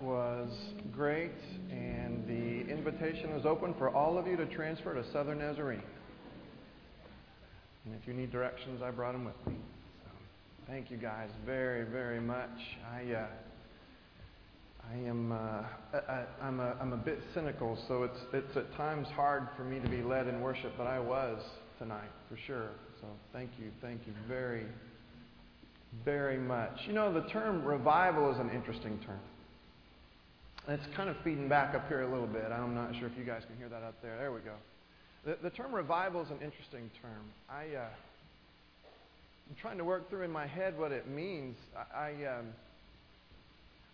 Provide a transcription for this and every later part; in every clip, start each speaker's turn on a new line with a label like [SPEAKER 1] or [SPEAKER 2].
[SPEAKER 1] was great, and the invitation is open for all of you to transfer to Southern Nazarene. And if you need directions, I brought them with me. So, thank you guys very, very much. I, uh, I am, uh, I, I'm, a, I'm a bit cynical, so it's, it's at times hard for me to be led in worship, but I was tonight for sure. So, thank you, thank you very, very much. You know, the term revival is an interesting term. It's kind of feeding back up here a little bit. I'm not sure if you guys can hear that up there. There we go. The, the term revival is an interesting term. I, uh, I'm trying to work through in my head what it means. I, I, um,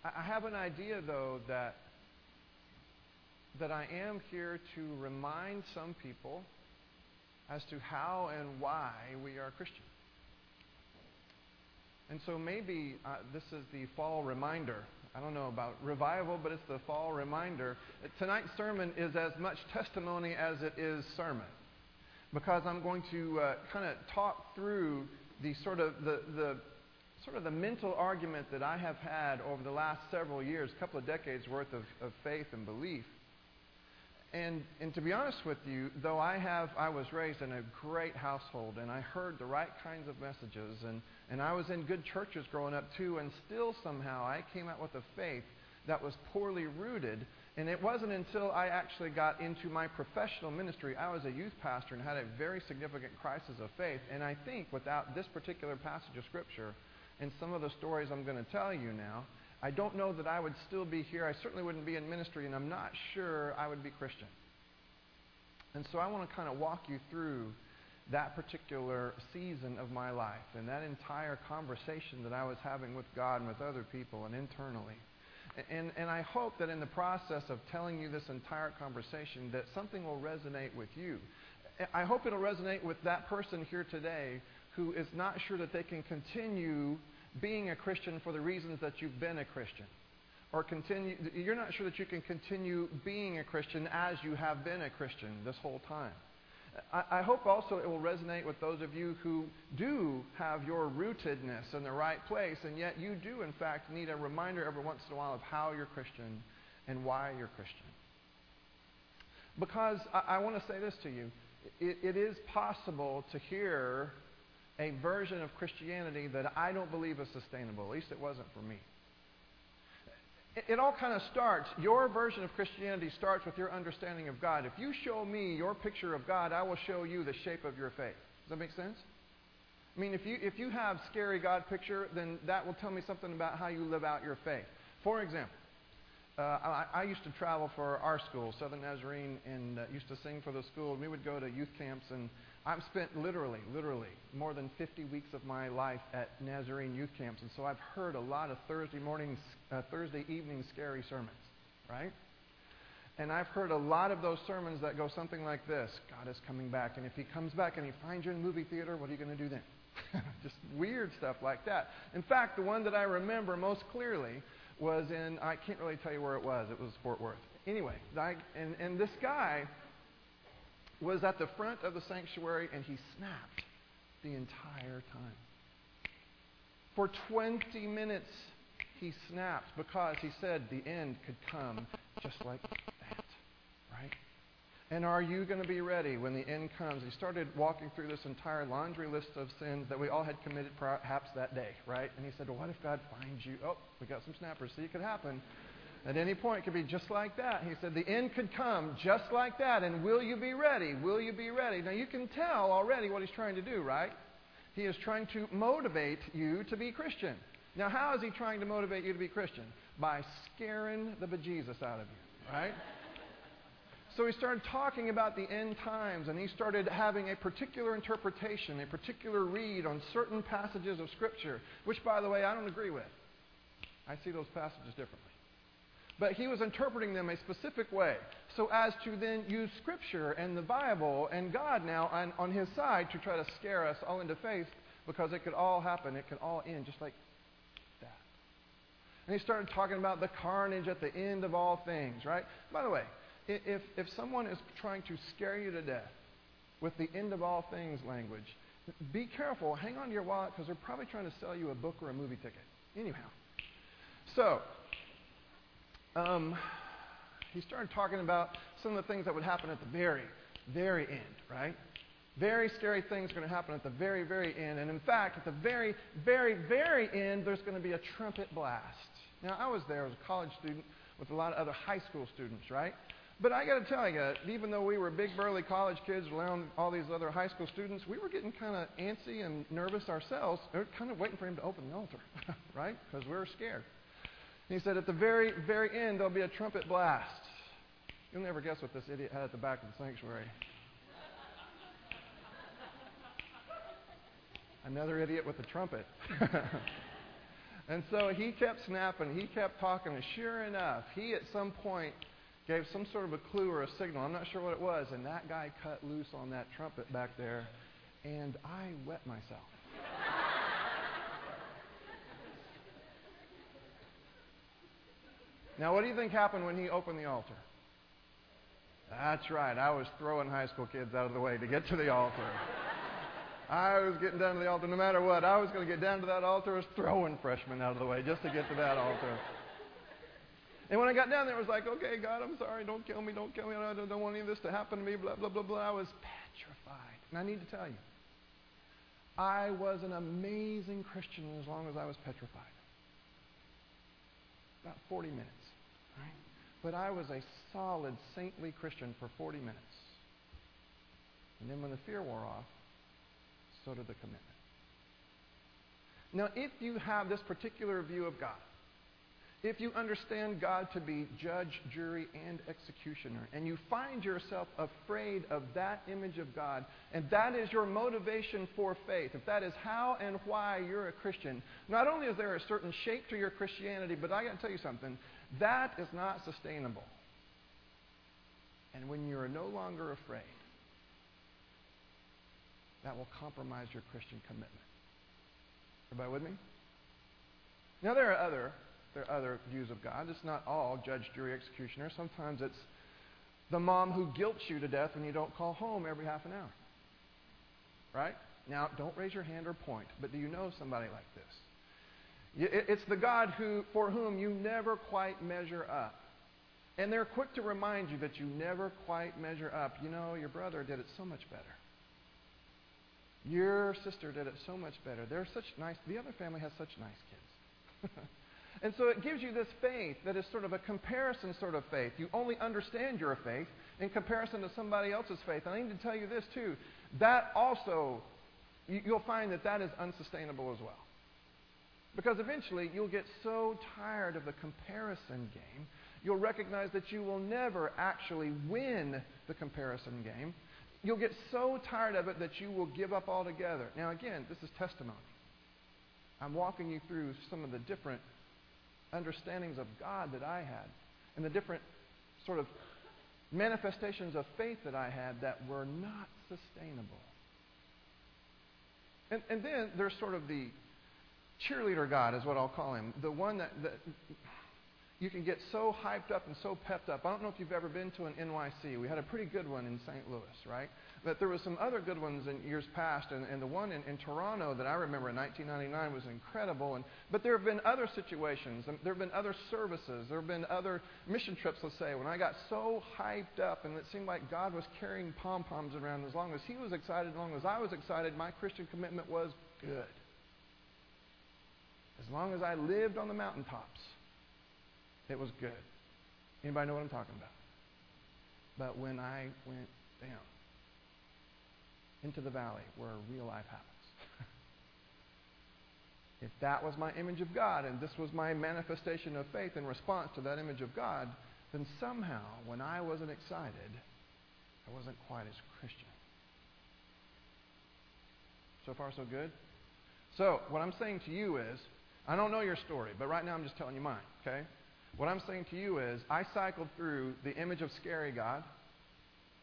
[SPEAKER 1] I have an idea, though, that, that I am here to remind some people as to how and why we are Christian. And so maybe uh, this is the fall reminder. I don't know about revival, but it's the fall reminder. Tonight's sermon is as much testimony as it is sermon. Because I'm going to uh, kind of talk through the sort of the, the sort of the mental argument that I have had over the last several years, a couple of decades worth of, of faith and belief and, and to be honest with you, though I have, I was raised in a great household and I heard the right kinds of messages and, and I was in good churches growing up too, and still somehow I came out with a faith that was poorly rooted. And it wasn't until I actually got into my professional ministry, I was a youth pastor and had a very significant crisis of faith. And I think without this particular passage of Scripture and some of the stories I'm going to tell you now, I don't know that I would still be here. I certainly wouldn't be in ministry, and I'm not sure I would be Christian. And so I want to kind of walk you through that particular season of my life and that entire conversation that I was having with God and with other people and internally. And, and I hope that in the process of telling you this entire conversation that something will resonate with you. I hope it'll resonate with that person here today who is not sure that they can continue being a Christian for the reasons that you've been a Christian. Or continue, you're not sure that you can continue being a Christian as you have been a Christian this whole time. I, hope also it will resonate with those of you who do have your rootedness in the right place, and yet you do, in fact, need a reminder every once in a while of how you're Christian and why you're Christian. Because I, I want to say this to you it, it is possible to hear a version of Christianity that I don't believe is sustainable. At least it wasn't for me. It, all kind of starts, your version of Christianity starts with your understanding of God. If you show me your picture of God, I will show you the shape of your faith. Does that make sense? I mean, if you, if you have scary God picture, then that will tell me something about how you live out your faith. For example, uh, I, I, used to travel for our school, Southern Nazarene, and uh, used to sing for the school. And we would go to youth camps, and I've spent literally, literally more than 50 weeks of my life at Nazarene youth camps, and so I've heard a lot of Thursday mornings, uh, Thursday evening scary sermons, right? And I've heard a lot of those sermons that go something like this God is coming back, and if He comes back and He finds you in a movie theater, what are you going to do then? Just weird stuff like that. In fact, the one that I remember most clearly was in, I can't really tell you where it was, it was Fort Worth. Anyway, I, and, and this guy was at the front of the sanctuary and he snapped the entire time. For 20 minutes, he snapped because he said the end could come just like that, right? And are you going to be ready when the end comes? He started walking through this entire laundry list of sins that we all had committed perhaps that day, right? And he said, Well, what if God finds you? Oh, we got some snappers. See, it could happen. At any point, it could be just like that. He said, The end could come just like that. And will you be ready? Will you be ready? Now, you can tell already what he's trying to do, right? He is trying to motivate you to be Christian. Now, how is he trying to motivate you to be Christian? By scaring the bejesus out of you, right? So he started talking about the end times, and he started having a particular interpretation, a particular read on certain passages of Scripture, which, by the way, I don't agree with. I see those passages differently. But he was interpreting them a specific way, so as to then use Scripture and the Bible and God now on, on his side to try to scare us all into faith because it could all happen. It could all end just like that. And he started talking about the carnage at the end of all things, right? By the way, if, if someone is trying to scare you to death with the end of all things language, be careful. Hang on to your wallet because they're probably trying to sell you a book or a movie ticket. Anyhow. So, um, he started talking about some of the things that would happen at the very, very end, right? Very scary things are going to happen at the very, very end. And in fact, at the very, very, very end, there's going to be a trumpet blast. Now, I was there as a college student with a lot of other high school students, right? But I got to tell you, even though we were big, burly college kids around all these other high school students, we were getting kind of antsy and nervous ourselves. We were kind of waiting for him to open the altar, right? Because we were scared. And he said, at the very, very end, there'll be a trumpet blast. You'll never guess what this idiot had at the back of the sanctuary. Another idiot with a trumpet. and so he kept snapping, he kept talking, and sure enough, he at some point gave some sort of a clue or a signal. I'm not sure what it was, and that guy cut loose on that trumpet back there, and I wet myself. now, what do you think happened when he opened the altar? That's right. I was throwing high school kids out of the way to get to the altar. I was getting down to the altar no matter what. I was going to get down to that altar. I was throwing freshmen out of the way just to get to that altar. And when I got down there, I was like, okay, God, I'm sorry. Don't kill me. Don't kill me. I don't, want any of this to happen to me. Blah, blah, blah, blah. I was petrified. And I need to tell you, I was an amazing Christian as long as I was petrified. About 40 minutes. But I was a solid, saintly Christian for 40 minutes. And then when the fear wore off, so did the commitment. Now, if you have this particular view of God, if you understand God to be judge, jury, and executioner, and you find yourself afraid of that image of God, and that is your motivation for faith, if that is how and why you're a Christian, not only is there a certain shape to your Christianity, but I got to tell you something, that is not sustainable. And when you're no longer afraid, that will compromise your Christian commitment. Everybody with me? Now, there are other, there are other views of God. It's not all judge, jury, executioner. Sometimes it's the mom who guilts you to death when you don't call home every half an hour. Right? Now, don't raise your hand or point, but do you know somebody like this? It's the God who, for whom you never quite measure up. And they're quick to remind you that you never quite measure up. You know, your brother did it so much better. Your sister did it so much better. They're such nice, the other family has such nice kids. and so it gives you this faith that is sort of a comparison sort of faith. You only understand your faith in comparison to somebody else's faith. And I need to tell you this too. That also, you'll find that that is unsustainable as well. Because eventually you'll get so tired of the comparison game, you'll recognize that you will never actually win the comparison game You'll get so tired of it that you will give up altogether. Now, again, this is testimony. I'm walking you through some of the different understandings of God that I had and the different sort of manifestations of faith that I had that were not sustainable. And, and then there's sort of the cheerleader God, is what I'll call him. The one that, that you can get so hyped up and so pepped up. I don't know if you've ever been to an NYC. We had a pretty good one in St. Louis, right? But there were some other good ones in years past, and, and the one in, in Toronto that I remember in 1999 was incredible. And, but there have been other situations, and there have been other services, there have been other mission trips, let's say, when I got so hyped up and it seemed like God was carrying pom poms around. As long as He was excited, as long as I was excited, my Christian commitment was good. As long as I lived on the mountaintops it was good. Anybody know what I'm talking about? But when I went down into the valley where real life happens, if that was my image of God and this was my manifestation of faith in response to that image of God, then somehow when I wasn't excited, I wasn't quite as Christian. So far, so good? So, what I'm saying to you is, I don't know your story, but right now I'm just telling you mine, okay? What I'm saying to you is, I cycled through the image of scary God,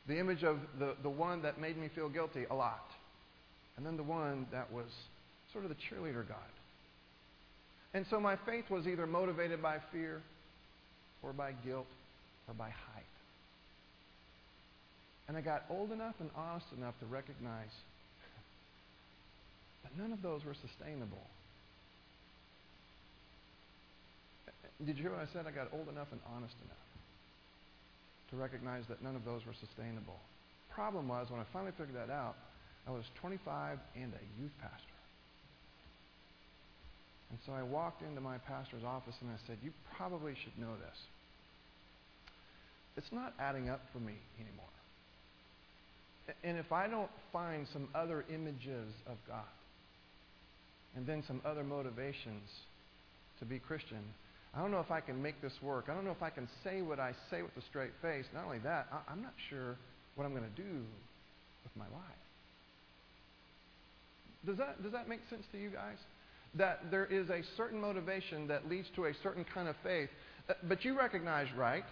[SPEAKER 1] the image of the, the one that made me feel guilty a lot, and then the one that was sort of the cheerleader God. And so my faith was either motivated by fear, or by guilt, or by hype. And I got old enough and honest enough to recognize that none of those were sustainable Did you hear what I said? I got old enough and honest enough to recognize that none of those were sustainable. Problem was, when I finally figured that out, I was 25 and a youth pastor. And so I walked into my pastor's office and I said, You probably should know this. It's not adding up for me anymore. And if I don't find some other images of God and then some other motivations to be Christian, I don't know if I can make this work. I don't know if I can say what I say with a straight face. Not only that, I'm not sure what I'm going to do with my life. Does that, does that make sense to you guys? That there is a certain motivation that leads to a certain kind of faith. Uh, but you recognize, right,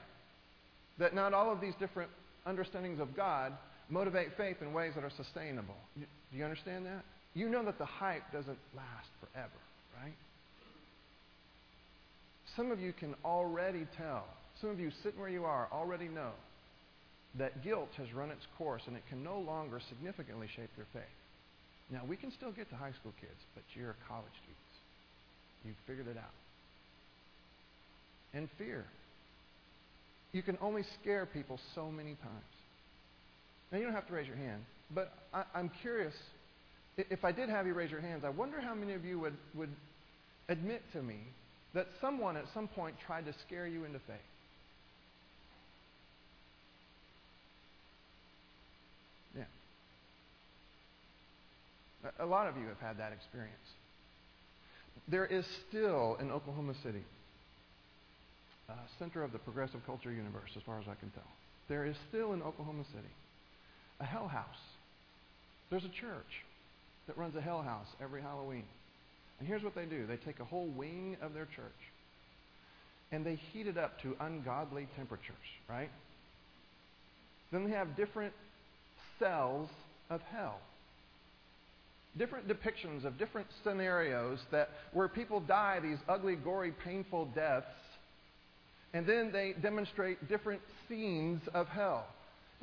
[SPEAKER 1] that not all of these different understandings of God motivate faith in ways that are sustainable. Do you understand that? You know that the hype doesn't last forever, right? Some of you can already tell, some of you sitting where you are already know that guilt has run its course and it can no longer significantly shape your faith. Now, we can still get to high school kids, but you're college students. You've figured it out. And fear. You can only scare people so many times. Now, you don't have to raise your hand, but I, am curious. If I did have you raise your hands, I wonder how many of you would, would admit to me that someone at some point tried to scare you into faith. Yeah. A lot of you have had that experience. There is still in Oklahoma City, uh, center of the progressive culture universe, as far as I can tell. There is still in Oklahoma City a hell house. There's a church that runs a hell house every Halloween. And here's what they do they take a whole wing of their church and they heat it up to ungodly temperatures, right? Then they have different cells of hell. Different depictions of different scenarios that where people die these ugly, gory, painful deaths, and then they demonstrate different scenes of hell.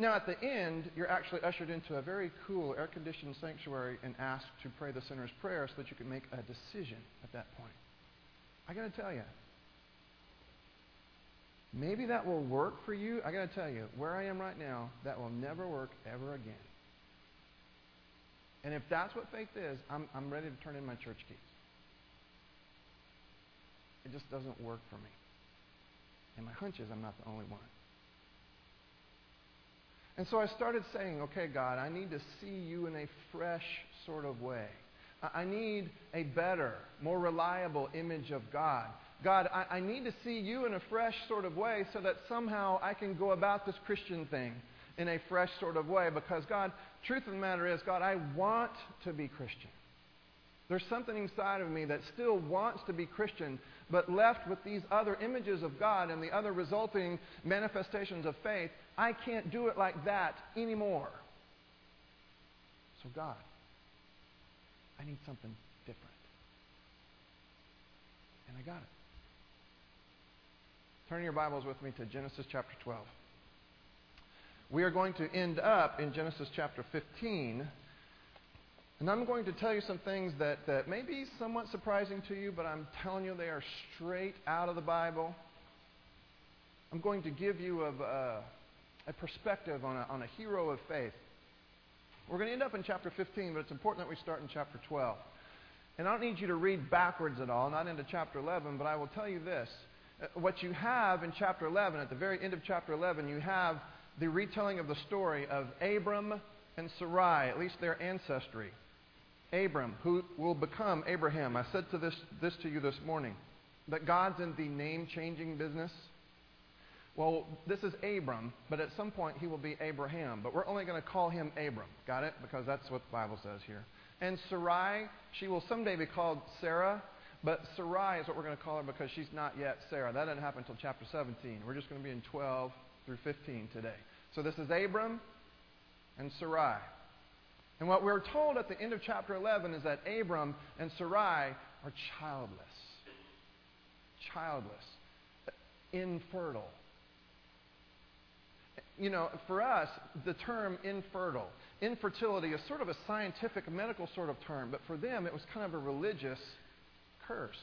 [SPEAKER 1] Now, at the end, you're actually ushered into a very cool, air conditioned sanctuary and asked to pray the sinner's prayer so that you can make a decision at that point. I got to tell you, maybe that will work for you. I got to tell you, where I am right now, that will never work ever again. And if that's what faith is, I'm, I'm ready to turn in my church keys. It just doesn't work for me. And my hunch is I'm not the only one. And so I started saying, okay, God, I need to see you in a fresh sort of way. I need a better, more reliable image of God. God, I, I, need to see you in a fresh sort of way so that somehow I can go about this Christian thing in a fresh sort of way. Because, God, truth of the matter is, God, I want to be Christian. There's something inside of me that still wants to be Christian, but left with these other images of God and the other resulting manifestations of faith, I can't do it like that anymore. So, God, I need something different. And I got it. Turn your Bibles with me to Genesis chapter 12. We are going to end up in Genesis chapter 15 and I'm going to tell you some things that, that may be somewhat surprising to you, but I'm telling you they are straight out of the Bible. I'm going to give you a, a, a perspective on a, on a hero of faith. We're going to end up in chapter 15, but it's important that we start in chapter 12. And I don't need you to read backwards at all, not into chapter 11, but I will tell you this. Uh, what you have in chapter 11, at the very end of chapter 11, you have the retelling of the story of Abram and Sarai, at least their ancestry. Abram, who will become Abraham. I said to this, this to you this morning that God's in the name changing business. Well, this is Abram, but at some point he will be Abraham. But we're only going to call him Abram. Got it? Because that's what the Bible says here. And Sarai, she will someday be called Sarah, but Sarai is what we're going to call her because she's not yet Sarah. That didn't happen until chapter 17. We're just going to be in 12 through 15 today. So this is Abram and Sarai. And what we're told at the end of chapter 11 is that Abram and Sarai are childless. Childless. Infertile. You know, for us, the term infertile, infertility is sort of a scientific, medical sort of term, but for them, it was kind of a religious curse.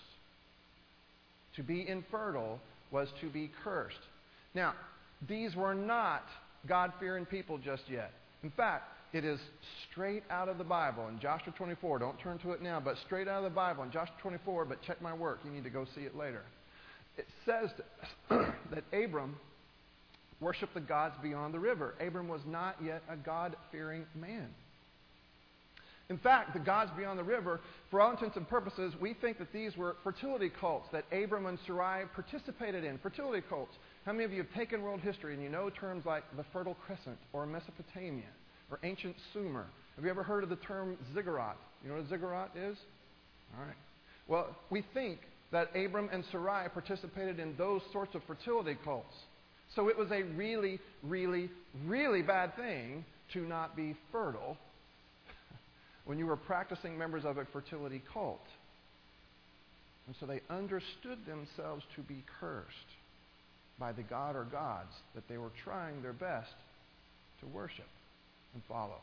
[SPEAKER 1] To be infertile was to be cursed. Now, these were not God fearing people just yet. In fact, it is straight out of the Bible in Joshua 24. Don't turn to it now, but straight out of the Bible in Joshua 24. But check my work. You need to go see it later. It says that Abram worshiped the gods beyond the river. Abram was not yet a God fearing man. In fact, the gods beyond the river, for all intents and purposes, we think that these were fertility cults that Abram and Sarai participated in. Fertility cults. How many of you have taken world history and you know terms like the Fertile Crescent or Mesopotamia or ancient Sumer? Have you ever heard of the term ziggurat? You know what a ziggurat is? All right. Well, we think that Abram and Sarai participated in those sorts of fertility cults. So it was a really, really, really bad thing to not be fertile when you were practicing members of a fertility cult. And so they understood themselves to be cursed by the god or gods that they were trying their best to worship and follow.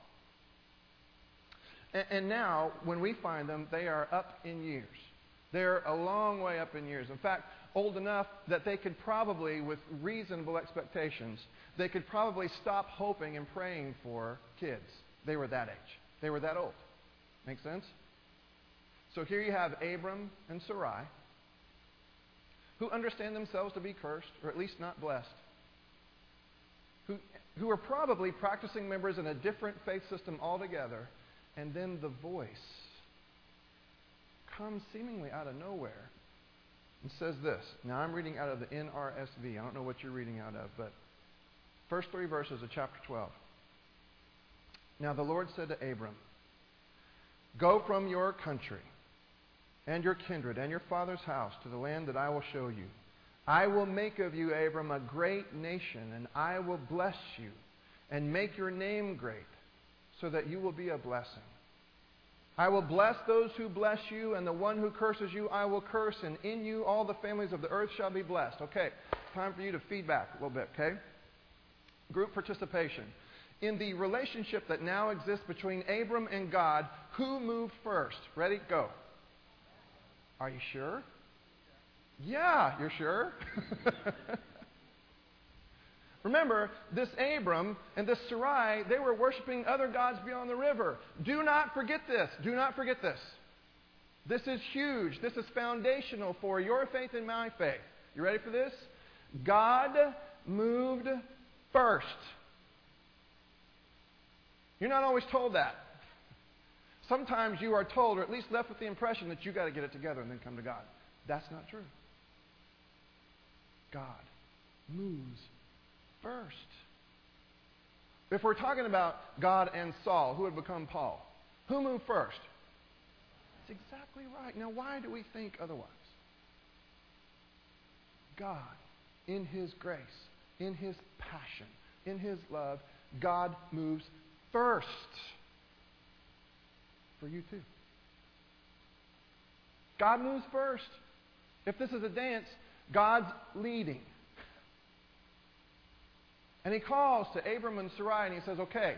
[SPEAKER 1] And, and now, when we find them, they are up in years. They're a long way up in years. In fact, old enough that they could probably, with reasonable expectations, they could probably stop hoping and praying for kids. They were that age. They were that old. Make sense? So here you have Abram and Sarai, who understand themselves to be cursed, or at least not blessed, who, are probably practicing members in a different faith system altogether, and then the voice comes seemingly out of nowhere and says this. Now I'm reading out of the NRSV. I don't know what you're reading out of, but first three verses of chapter 12. Now the Lord said to Abram, Go from your country and your kindred and your father's house to the land that I will show you. I will make of you, Abram, a great nation, and I will bless you and make your name great, so that you will be a blessing. I will bless those who bless you, and the one who curses you I will curse, and in you all the families of the earth shall be blessed. Okay, time for you to feedback a little bit, okay? Group participation in the relationship that now exists between Abram and God, who moved first? Ready? Go. Are you sure? Yeah, you're sure? Remember, this Abram and this Sarai, they were worshiping other gods beyond the river. Do not forget this. Do not forget this. This is huge. This is foundational for your faith and my faith. You ready for this? God moved first. You're not always told that. Sometimes you are told, or at least left with the impression, that you've got to get it together and then come to God. That's not true. God moves first. If we're talking about God and Saul, who had become Paul, who moved first? That's exactly right. Now, why do we think otherwise? God, in His grace, in His passion, in His love, God moves first for you too. God moves first. If this is a dance, God's leading. And he calls to Abram and Sarai and he says, Okay,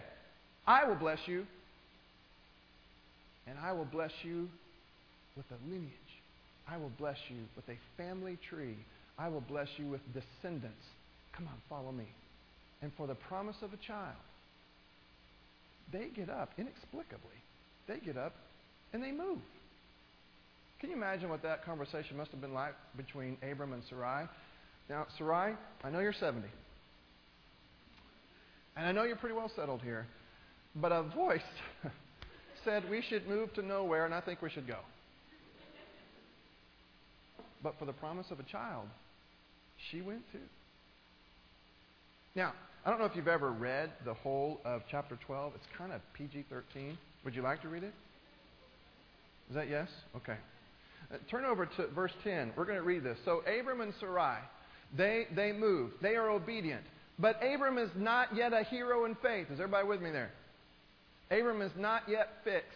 [SPEAKER 1] I will bless you, and I will bless you with a lineage. I will bless you with a family tree. I will bless you with descendants. Come on, follow me. And for the promise of a child, they get up inexplicably. They get up and they move. Can you imagine what that conversation must have been like between Abram and Sarai? Now, Sarai, I know you're 70. And I know you're pretty well settled here. But a voice said we should move to nowhere, and I think we should go. But for the promise of a child, she went too. Now, I don't know if you've ever read the whole of chapter 12. It's kind of PG 13. Would you like to read it? Is that yes? Okay. Uh, turn over to verse 10. We're going to read this. So, Abram and Sarai, they, they move. They are obedient. But Abram is not yet a hero in faith. Is everybody with me there? Abram is not yet fixed.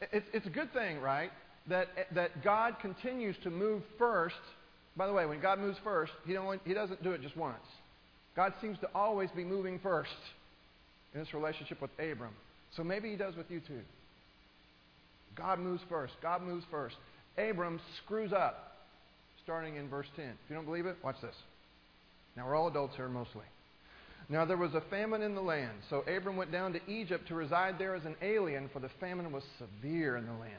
[SPEAKER 1] it's, it's a good thing, right? That, that God continues to move first. By the way, when God moves first, he, don't, he doesn't do it just once. God seems to always be moving first in this relationship with Abram. So maybe he does with you too. God moves first. God moves first. Abram screws up, starting in verse 10. If you don't believe it, watch this. Now, we're all adults here mostly. Now, there was a famine in the land, so Abram went down to Egypt to reside there as an alien, for the famine was severe in the land.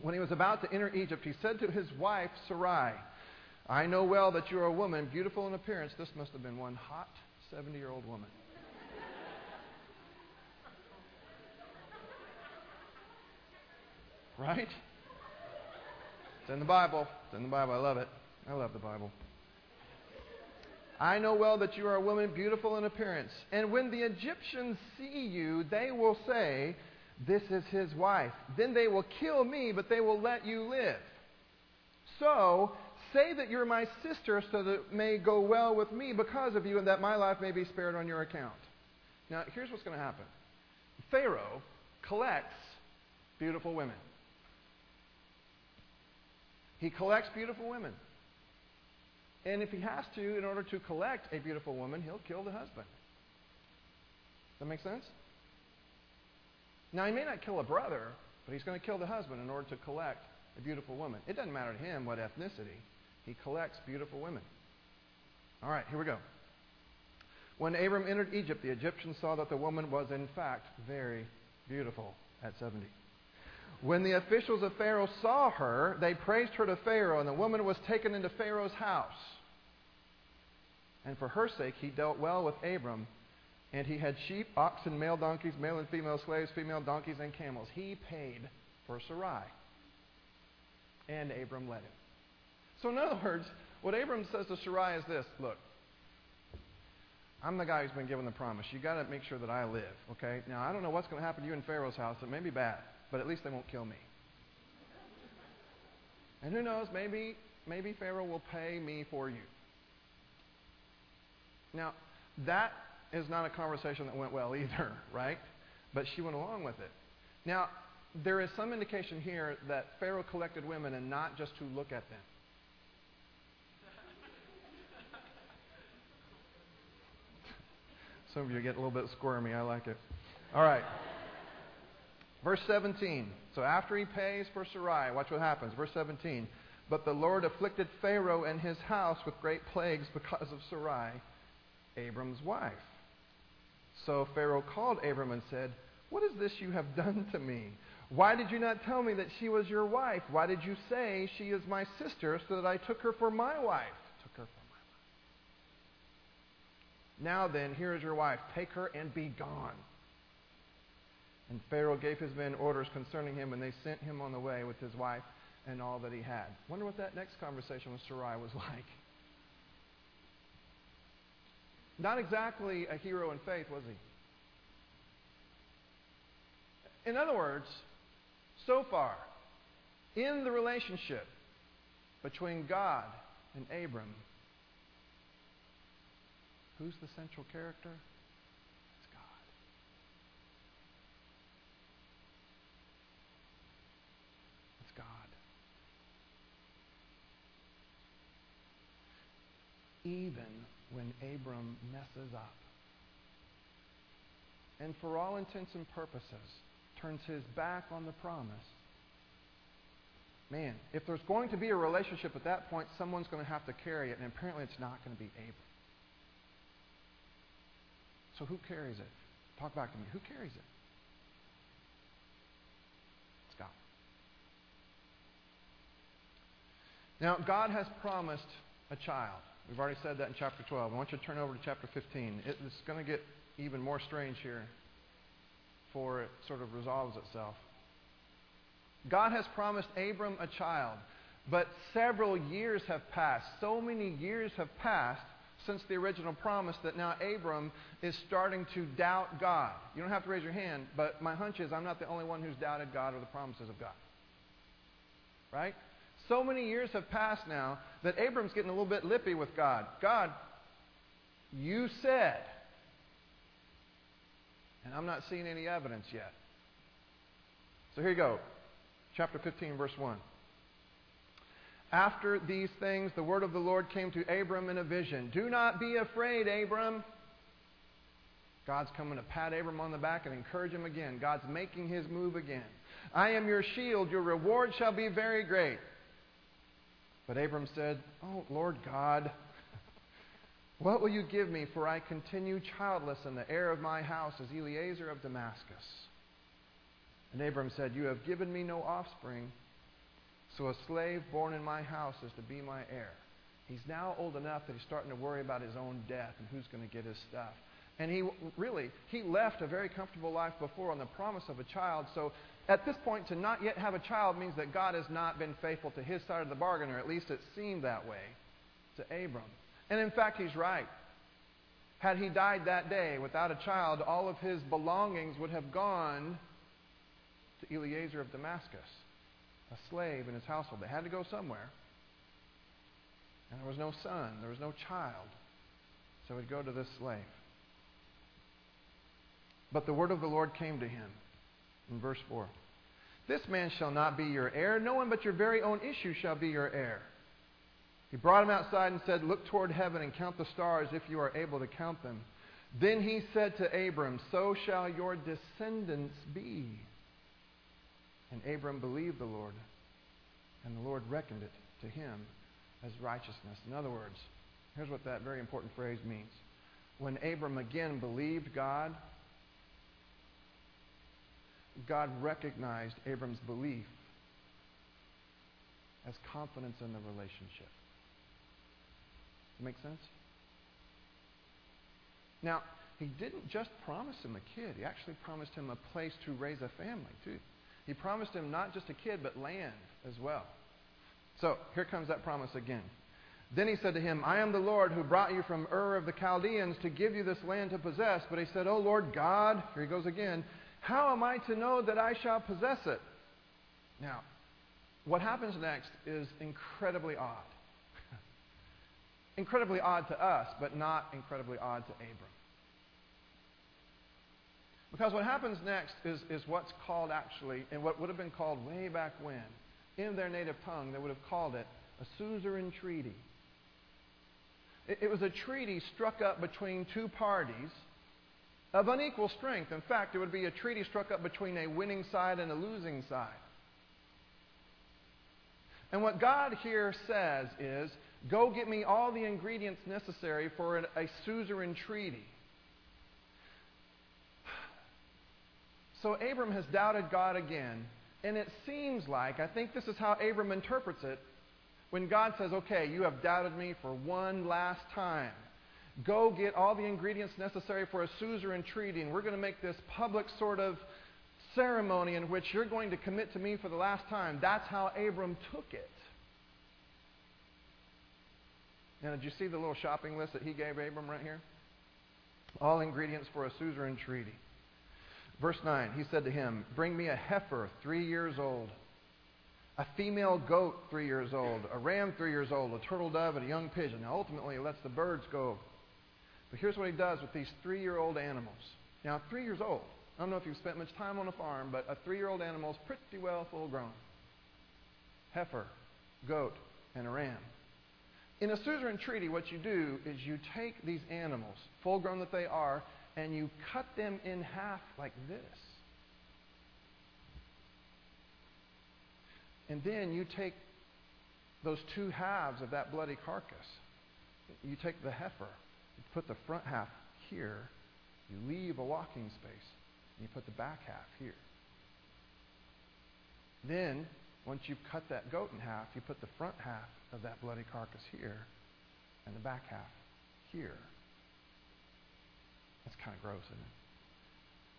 [SPEAKER 1] When he was about to enter Egypt, he said to his wife, Sarai, I know well that you are a woman, beautiful in appearance. This must have been one hot 70 year old woman. Right? It's in the Bible. It's in the Bible. I love it. I love the Bible. I know well that you are a woman beautiful in appearance. And when the Egyptians see you, they will say, This is his wife. Then they will kill me, but they will let you live. So say that you're my sister, so that it may go well with me because of you, and that my life may be spared on your account. Now, here's what's going to happen Pharaoh collects beautiful women. He collects beautiful women. And if he has to, in order to collect a beautiful woman, he'll kill the husband. Does that make sense? Now, he may not kill a brother, but he's going to kill the husband in order to collect a beautiful woman. It doesn't matter to him what ethnicity. He collects beautiful women. All right, here we go. When Abram entered Egypt, the Egyptians saw that the woman was, in fact, very beautiful at 70. When the officials of Pharaoh saw her, they praised her to Pharaoh, and the woman was taken into Pharaoh's house. And for her sake, he dealt well with Abram, and he had sheep, oxen, male donkeys, male and female slaves, female donkeys, and camels. He paid for Sarai. And Abram let him. So, in other words, what Abram says to Sarai is this Look, I'm the guy who's been given the promise. You've got to make sure that I live, okay? Now, I don't know what's going to happen to you in Pharaoh's house. It may be bad but at least they won't kill me. And who knows, maybe, maybe Pharaoh will pay me for you. Now, that is not a conversation that went well either, right? But she went along with it. Now, there is some indication here that Pharaoh collected women and not just to look at them. Some of you get a little bit squirmy. I like it. All right. Verse 17. So after he pays for Sarai, watch what happens. Verse 17. But the Lord afflicted Pharaoh and his house with great plagues because of Sarai, Abram's wife. So Pharaoh called Abram and said, What is this you have done to me? Why did you not tell me that she was your wife? Why did you say she is my sister so that I took her for my wife? Took her for my wife. Now then, here is your wife. Take her and be gone. And Pharaoh gave his men orders concerning him, and they sent him on the way with his wife and all that he had. Wonder what that next conversation with Sarai was like. Not exactly a hero in faith, was he? In other words, so far, in the relationship between God and Abram, who's the central character? Even when Abram messes up. And for all intents and purposes, turns his back on the promise. Man, if there's going to be a relationship at that point, someone's going to have to carry it, and apparently it's not going to be Abram. So who carries it? Talk back to me. Who carries it? It's God. Now, God has promised a child. We've already said that in chapter 12. I want you to turn over to chapter 15. It's going to get even more strange here before it sort of resolves itself. God has promised Abram a child, but several years have passed. So many years have passed since the original promise that now Abram is starting to doubt God. You don't have to raise your hand, but my hunch is I'm not the only one who's doubted God or the promises of God. Right? So many years have passed now that Abram's getting a little bit lippy with God. God, you said. And I'm not seeing any evidence yet. So here you go. Chapter 15, verse 1. After these things, the word of the Lord came to Abram in a vision. Do not be afraid, Abram. God's coming to pat Abram on the back and encourage him again. God's making his move again. I am your shield. Your reward shall be very great. But Abram said, Oh, Lord God, what will you give me? For I continue childless, and the heir of my house is Eliezer of Damascus. And Abram said, You have given me no offspring, so a slave born in my house is to be my heir. He's now old enough that he's starting to worry about his own death and who's going to get his stuff. And he really, he left a very comfortable life before on the promise of a child. So at this point, to not yet have a child means that God has not been faithful to his side of the bargain, or at least it seemed that way to Abram. And in fact, he's right. Had he died that day without a child, all of his belongings would have gone to Eliezer of Damascus, a slave in his household. They had to go somewhere. And there was no son, there was no child. So he'd go to this slave. But the word of the Lord came to him in verse 4. This man shall not be your heir. No one but your very own issue shall be your heir. He brought him outside and said, Look toward heaven and count the stars if you are able to count them. Then he said to Abram, So shall your descendants be. And Abram believed the Lord, and the Lord reckoned it to him as righteousness. In other words, here's what that very important phrase means. When Abram again believed God, God recognized Abram's belief as confidence in the relationship. Make sense? Now, he didn't just promise him a kid. He actually promised him a place to raise a family, too. He promised him not just a kid, but land as well. So, here comes that promise again. Then he said to him, I am the Lord who brought you from Ur of the Chaldeans to give you this land to possess. But he said, O Lord God, here he goes again, how am I to know that I shall possess it? Now, what happens next is incredibly odd. incredibly odd to us, but not incredibly odd to Abram. Because what happens next is, is what's called actually, and what would have been called way back when, in their native tongue, they would have called it a suzerain treaty. It, it was a treaty struck up between two parties of unequal strength. In fact, it would be a treaty struck up between a winning side and a losing side. And what God here says is go get me all the ingredients necessary for a suzerain treaty. So Abram has doubted God again. And it seems like, I think this is how Abram interprets it, when God says, okay, you have doubted me for one last time. Go get all the ingredients necessary for a suzerain treaty, and we're going to make this public sort of ceremony in which you're going to commit to me for the last time. That's how Abram took it. Now, did you see the little shopping list that he gave Abram right here? All ingredients for a suzerain treaty. Verse 9, he said to him, Bring me a heifer three years old, a female goat three years old, a ram three years old, a turtle dove, and a young pigeon. Now, ultimately, he lets the birds go but here's what he does with these three year old animals. Now, three years old. I don't know if you've spent much time on a farm, but a three year old animal is pretty well full grown heifer, goat, and a ram. In a suzerain treaty, what you do is you take these animals, full grown that they are, and you cut them in half like this. And then you take those two halves of that bloody carcass. You take the heifer you put the front half here, you leave a walking space, and you put the back half here. Then, once you've cut that goat in half, you put the front half of that bloody carcass here, and the back half here. That's kind of gross, isn't it?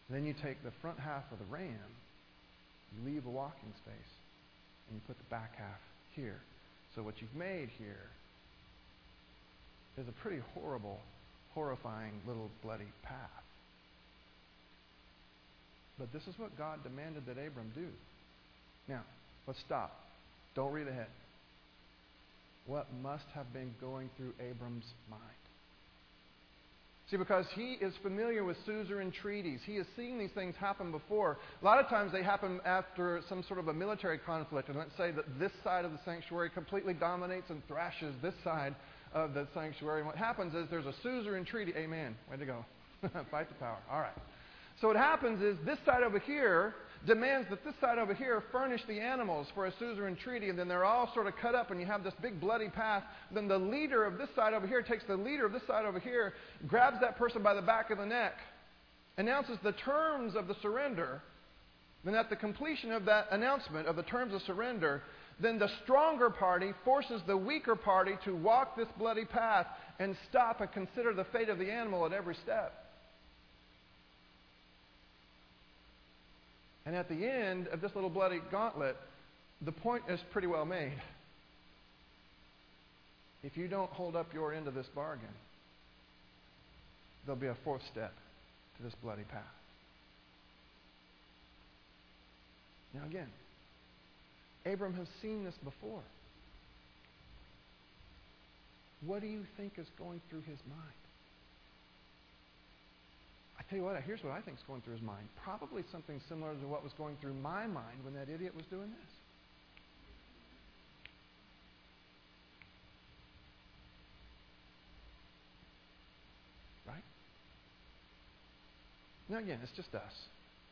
[SPEAKER 1] Then you take the front half of the ram, you leave a walking space, and you put the back half here. So what you've made here is a pretty horrible, horrifying little bloody path. But this is what God demanded that Abram do. Now, let's stop. Don't read ahead. What must have been going through Abram's mind? See, because he is familiar with suzerain treaties. He has seen these things happen before. A lot of times they happen after some sort of a military conflict. And let's say that this side of the sanctuary completely dominates and thrashes this side of the sanctuary. And what happens is there's a suzerain treaty. Amen. Way to go. Fight the power. All right. So what happens is this side over here demands that this side over here furnish the animals for a suzerain treaty, and then they're all sort of cut up, and you have this big bloody path. Then the leader of this side over here takes the leader of this side over here, grabs that person by the back of the neck, announces the terms of the surrender. Then, at the completion of that announcement of the terms of surrender, then the stronger party forces the weaker party to walk this bloody path and stop and consider the fate of the animal at every step. And at the end of this little bloody gauntlet, the point is pretty well made. If you don't hold up your end of this bargain, there'll be a fourth step to this bloody path. Now, again, Abram has seen this before. What do you think is going through his mind? I tell you what, here's what I think is going through his mind. Probably something similar to what was going through my mind when that idiot was doing this. Right? Now, again, it's just us.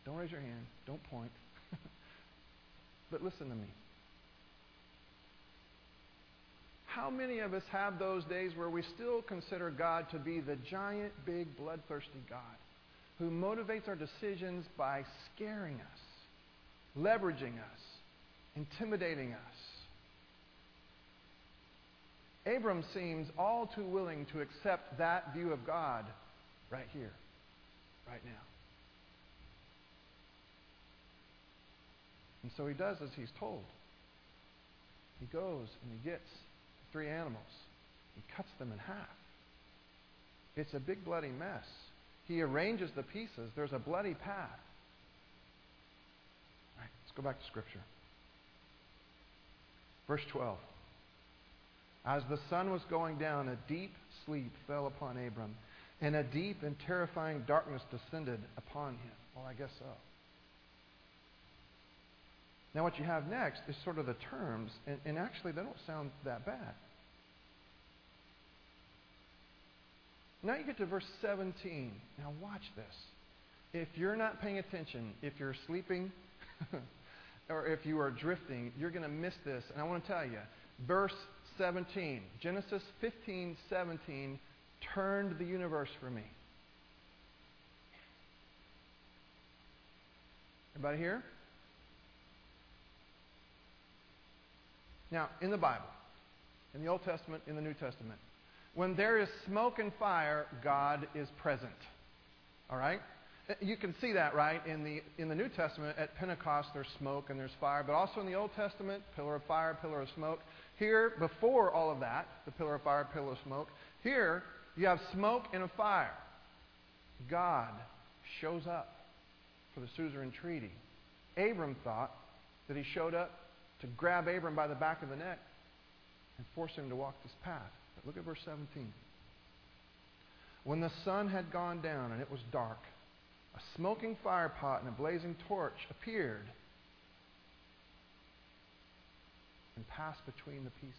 [SPEAKER 1] Don't raise your hand. Don't point. but listen to me. How many of us have those days where we still consider God to be the giant, big, bloodthirsty God? who motivates our decisions by scaring us, leveraging us, intimidating us. Abram seems all too willing to accept that view of God right here, right now. And so he does as he's told. He goes and he gets three animals. He cuts them in half. It's a big bloody mess. He arranges the pieces. There's a bloody path. All right, let's go back to Scripture. Verse 12. As the sun was going down, a deep sleep fell upon Abram, and a deep and terrifying darkness descended upon him. Well, I guess so. Now, what you have next is sort of the terms, and, and actually, they don't sound that bad. Now you get to verse 17. Now watch this. If you're not paying attention, if you're sleeping, or if you are drifting, you're going to miss this. And I want to tell you, verse 17, Genesis 15, 17, turned the universe for me. Everybody here? Now, in the Bible, in the Old Testament, in the New Testament, when there is smoke and fire, God is present. All right? You can see that, right? In the, in the New Testament, at Pentecost, there's smoke and there's fire, but also in the Old Testament, pillar of fire, pillar of smoke. Here, before all of that, the pillar of fire, pillar of smoke, here, you have smoke and a fire. God shows up for the suzerain treaty. Abram thought that he showed up to grab Abram by the back of the neck and force him to walk this path. Look at verse 17. When the sun had gone down and it was dark, a smoking fire pot and a blazing torch appeared and passed between the pieces.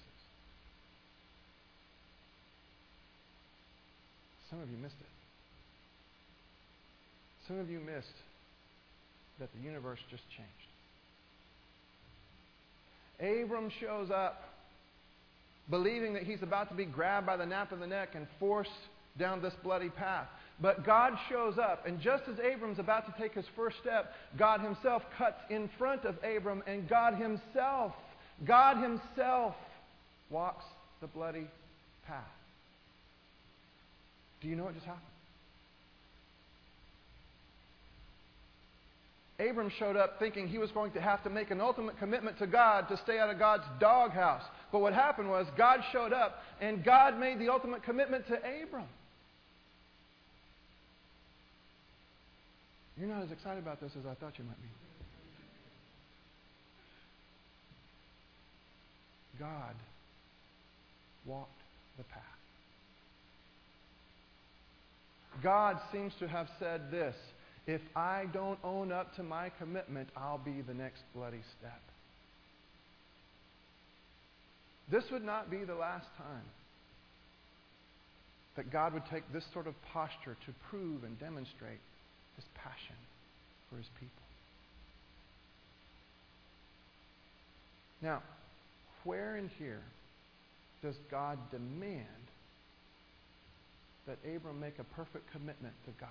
[SPEAKER 1] Some of you missed it. Some of you missed that the universe just changed. Abram shows up believing that he's about to be grabbed by the nape of the neck and forced down this bloody path. But God shows up, and just as Abram's about to take his first step, God himself cuts in front of Abram, and God himself, God himself walks the bloody path. Do you know what just happened? Abram showed up thinking he was going to have to make an ultimate commitment to God to stay out of God's doghouse. But what happened was God showed up and God made the ultimate commitment to Abram. You're not as excited about this as I thought you might be. God walked the path. God seems to have said this if I don't own up to my commitment, I'll be the next bloody step. This would not be the last time that God would take this sort of posture to prove and demonstrate his passion for his people. Now, where in here does God demand that Abram make a perfect commitment to God?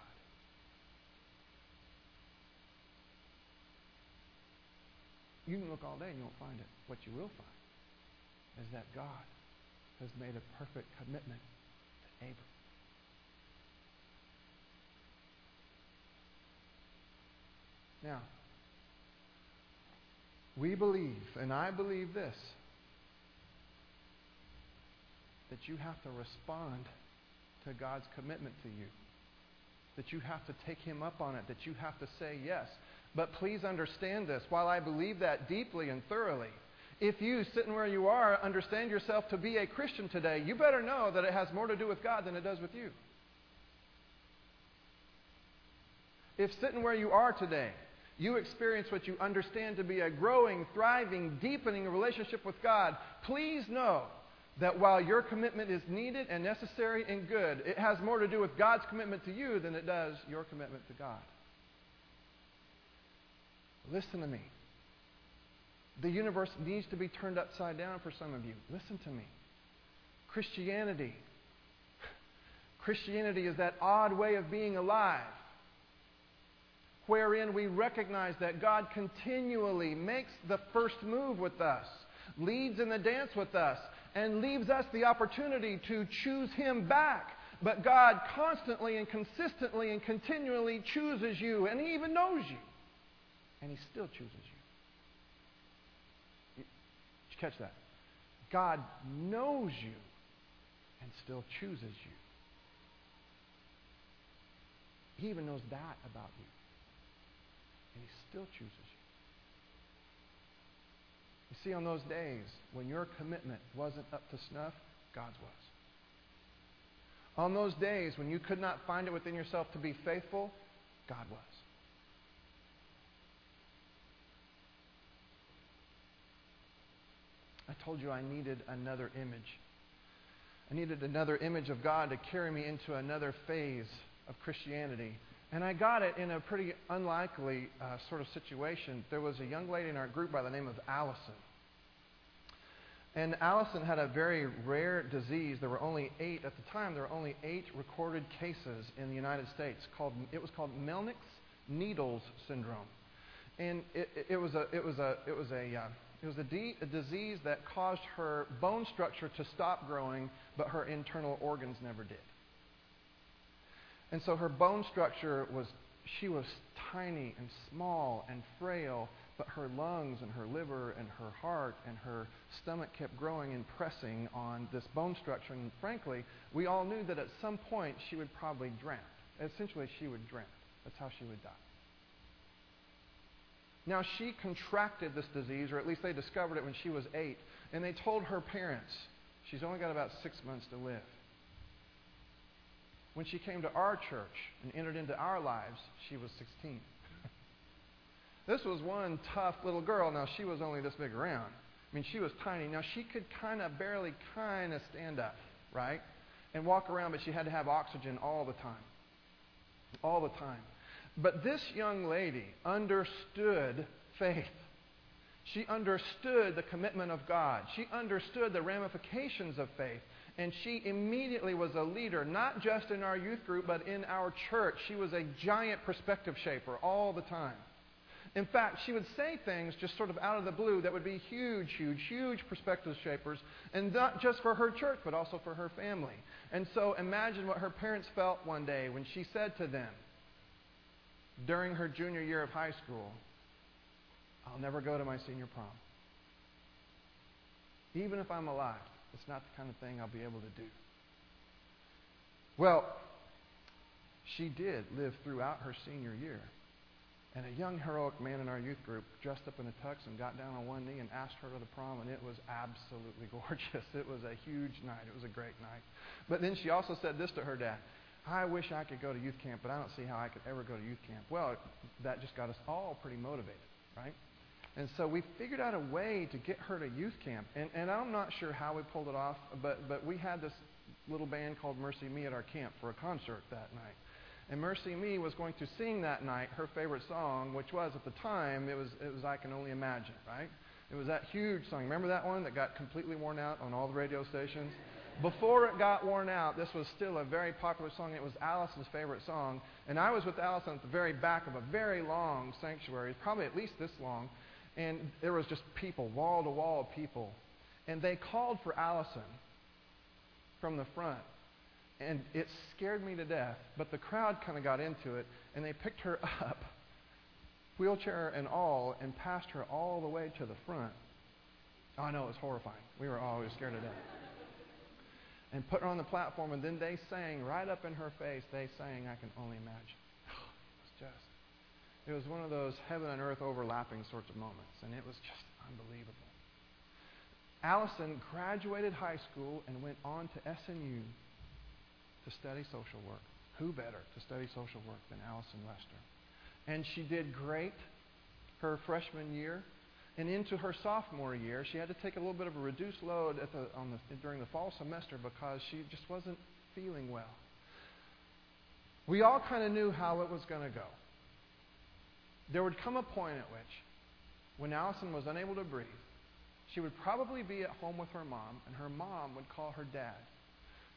[SPEAKER 1] You can look all day and you won't find it. What you will find is that God has made a perfect commitment to Abram. Now, we believe, and I believe this, that you have to respond to God's commitment to you. That you have to take Him up on it, that you have to say yes. But please understand this. While I believe that deeply and thoroughly, if you, sitting where you are, understand yourself to be a Christian today, you better know that it has more to do with God than it does with you. If sitting where you are today, you experience what you understand to be a growing, thriving, deepening relationship with God, please know that while your commitment is needed and necessary and good, it has more to do with God's commitment to you than it does your commitment to God. Listen to me. The universe needs to be turned upside down for some of you. Listen to me. Christianity. Christianity is that odd way of being alive wherein we recognize that God continually makes the first move with us, leads in the dance with us, and leaves us the opportunity to choose Him back. But God constantly and consistently and continually chooses you, and He even knows you. And He still chooses you. Catch that? God knows you and still chooses you. He even knows that about you and He still chooses you. You see, on those days when your commitment wasn't up to snuff, God's was. On those days when you could not find it within yourself to be faithful, God was. I told you I needed another image. I needed another image of God to carry me into another phase of Christianity. And I got it in a pretty unlikely uh, sort of situation. There was a young lady in our group by the name of Allison. And Allison had a very rare disease. There were only eight, at the time, there were only eight recorded cases in the United States. Called, it was called Melnick's Needles syndrome. And it, it, it was a, it was a, it was a, uh, it was a, de- a disease that caused her bone structure to stop growing, but her internal organs never did. And so her bone structure was, she was tiny and small and frail, but her lungs and her liver and her heart and her stomach kept growing and pressing on this bone structure. And frankly, we all knew that at some point she would probably drown. Essentially, she would drown. That's how she would die. Now, she contracted this disease, or at least they discovered it when she was eight, and they told her parents she's only got about six months to live. When she came to our church and entered into our lives, she was 16. this was one tough little girl. Now, she was only this big around. I mean, she was tiny. Now, she could kind of barely kind of stand up, right? And walk around, but she had to have oxygen all the time. All the time. But this young lady understood faith. She understood the commitment of God. She understood the ramifications of faith. And she immediately was a leader, not just in our youth group, but in our church. She was a giant perspective shaper all the time. In fact, she would say things just sort of out of the blue that would be huge, huge, huge perspective shapers, and not just for her church, but also for her family. And so imagine what her parents felt one day when she said to them during her junior year of high school, I'll never go to my senior prom. Even if I'm alive. It's not the kind of thing I'll be able to do. Well, she did live throughout her senior year. And a young heroic man in our youth group dressed up in a tux and got down on one knee and asked her to the prom, and it was absolutely gorgeous. It was a huge night. It was a great night. But then she also said this to her dad I wish I could go to youth camp, but I don't see how I could ever go to youth camp. Well, that just got us all pretty motivated, right? And so we figured out a way to get her to youth camp. And, and I'm not sure how we pulled it off, but, but we had this little band called MercyMe at our camp for a concert that night. And MercyMe was going to sing that night her favorite song, which was at the time it was it was I Can Only Imagine, right? It was that huge song. Remember that one that got completely worn out on all the radio stations? Before it got worn out, this was still a very popular song. It was Allison's favorite song. And I was with Allison at the very back of a very long sanctuary, probably at least this long. And there was just people, wall to wall of people. And they called for Allison from the front. And it scared me to death. But the crowd kind of got into it, and they picked her up, wheelchair and all, and passed her all the way to the front. Oh, I know, it was horrifying. We were always scared to death and put her on the platform, and then they sang right up in her face. They sang, I can only imagine. it was just, it was one of those heaven and earth overlapping sorts of moments, and it was just unbelievable. Allison graduated high school and went on to SNU to study social work. Who better to study social work than Allison Lester? And she did great her freshman year. And into her sophomore year, she had to take a little bit of a reduced load the, the, during the fall semester because she just wasn't feeling well. We all kind of knew how it was going to go. There would come a point at which, when Allison was unable to breathe, she would probably be at home with her mom, and her mom would call her dad,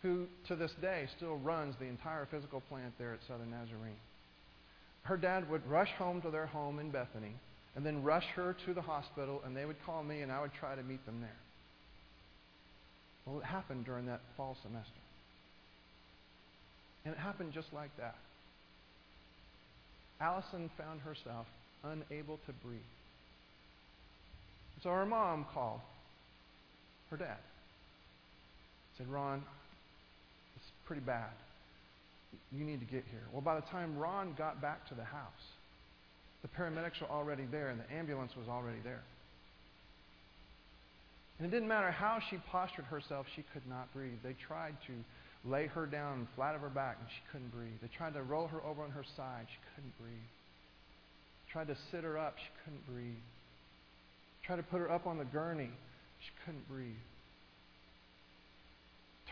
[SPEAKER 1] who to this day still runs the entire physical plant there at Southern Nazarene. Her dad would rush home to their home in Bethany and then rush her to the hospital, and they would call me, and I would try to meet them there. Well, it happened during that fall semester. And it happened just like that. Allison found herself unable to breathe. So her mom called her dad. Said, Ron, it's pretty bad. You need to get here. Well, by the time Ron got back to the house, the paramedics were already there, and the ambulance was already there. And it didn't matter how she postured herself, she could not breathe. They tried to lay her down flat of her back, and she couldn't breathe. They tried to roll her over on her side, she couldn't breathe. Tried to sit her up, she couldn't breathe. Tried to put her up on the gurney, she couldn't breathe.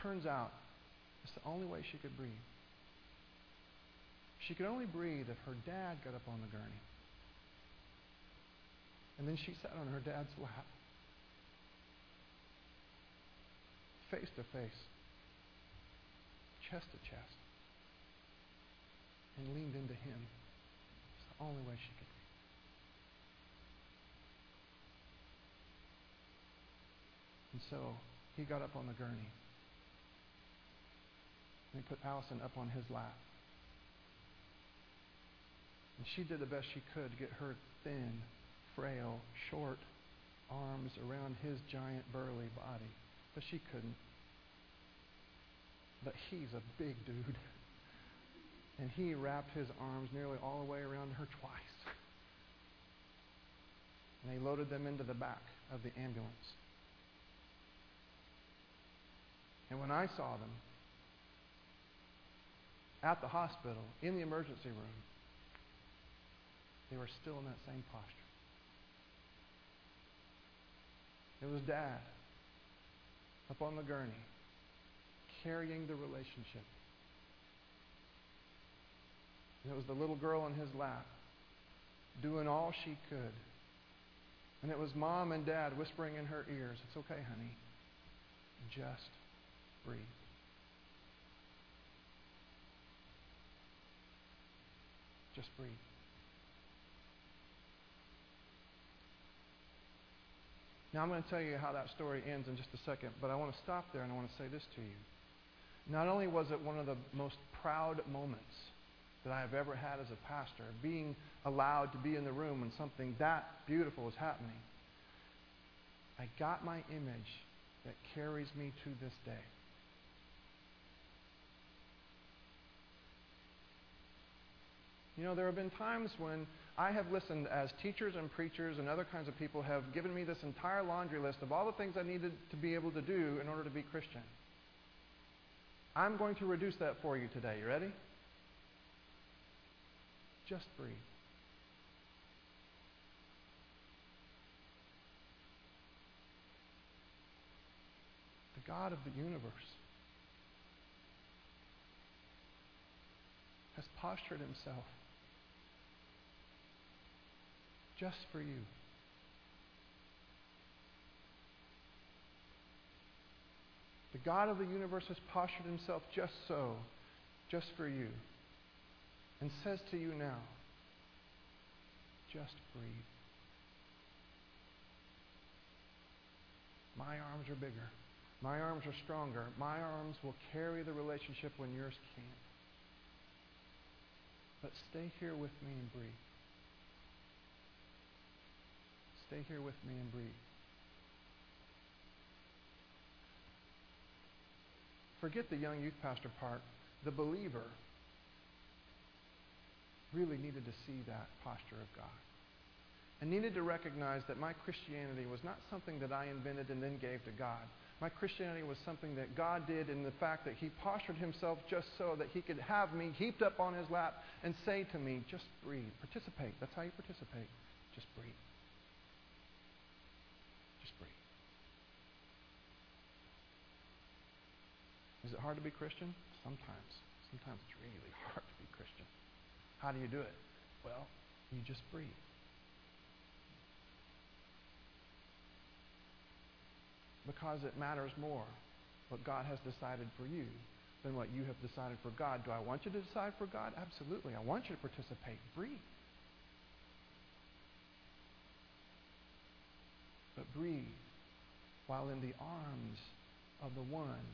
[SPEAKER 1] Turns out, it's the only way she could breathe. She could only breathe if her dad got up on the gurney. And then she sat on her dad's lap, face to face, chest to chest, and leaned into him. It's the only way she could. And so he got up on the gurney. And he put Allison up on his lap. And she did the best she could to get her thin, frail, short arms around his giant, burly body. But she couldn't. But he's a big dude. And he wrapped his arms nearly all the way around her twice. And they loaded them into the back of the ambulance. And when I saw them at the hospital, in the emergency room, they were still in that same posture. It was dad up on the gurney carrying the relationship. And it was the little girl in his lap doing all she could. And it was mom and dad whispering in her ears, It's okay, honey. Just breathe. Just breathe. Now, I'm going to tell you how that story ends in just a second, but I want to stop there and I want to say this to you. Not only was it one of the most proud moments that I have ever had as a pastor, being allowed to be in the room when something that beautiful was happening, I got my image that carries me to this day. You know, there have been times when I have listened as teachers and preachers and other kinds of people have given me this entire laundry list of all the things I needed to be able to do in order to be Christian. I'm going to reduce that for you today. You ready? Just breathe. The God of the universe has postured himself just for you. The God of the universe has postured himself just so, just for you, and says to you now, just breathe. My arms are bigger. My arms are stronger. My arms will carry the relationship when yours can't. But stay here with me and breathe. Stay here with me and breathe. Forget the young youth pastor part. The believer really needed to see that posture of God and needed to recognize that my Christianity was not something that I invented and then gave to God. My Christianity was something that God did in the fact that He postured Himself just so that He could have me heaped up on His lap and say to me, just breathe. Participate. That's how you participate. Just breathe. Just breathe. Is it hard to be Christian? Sometimes. Sometimes it's really hard to be Christian. How do you do it? Well, you just breathe. because it matters more what God has decided for you than what you have decided for God. Do I want you to decide for God? Absolutely. I want you to participate. Breathe. But breathe while in the arms of the one,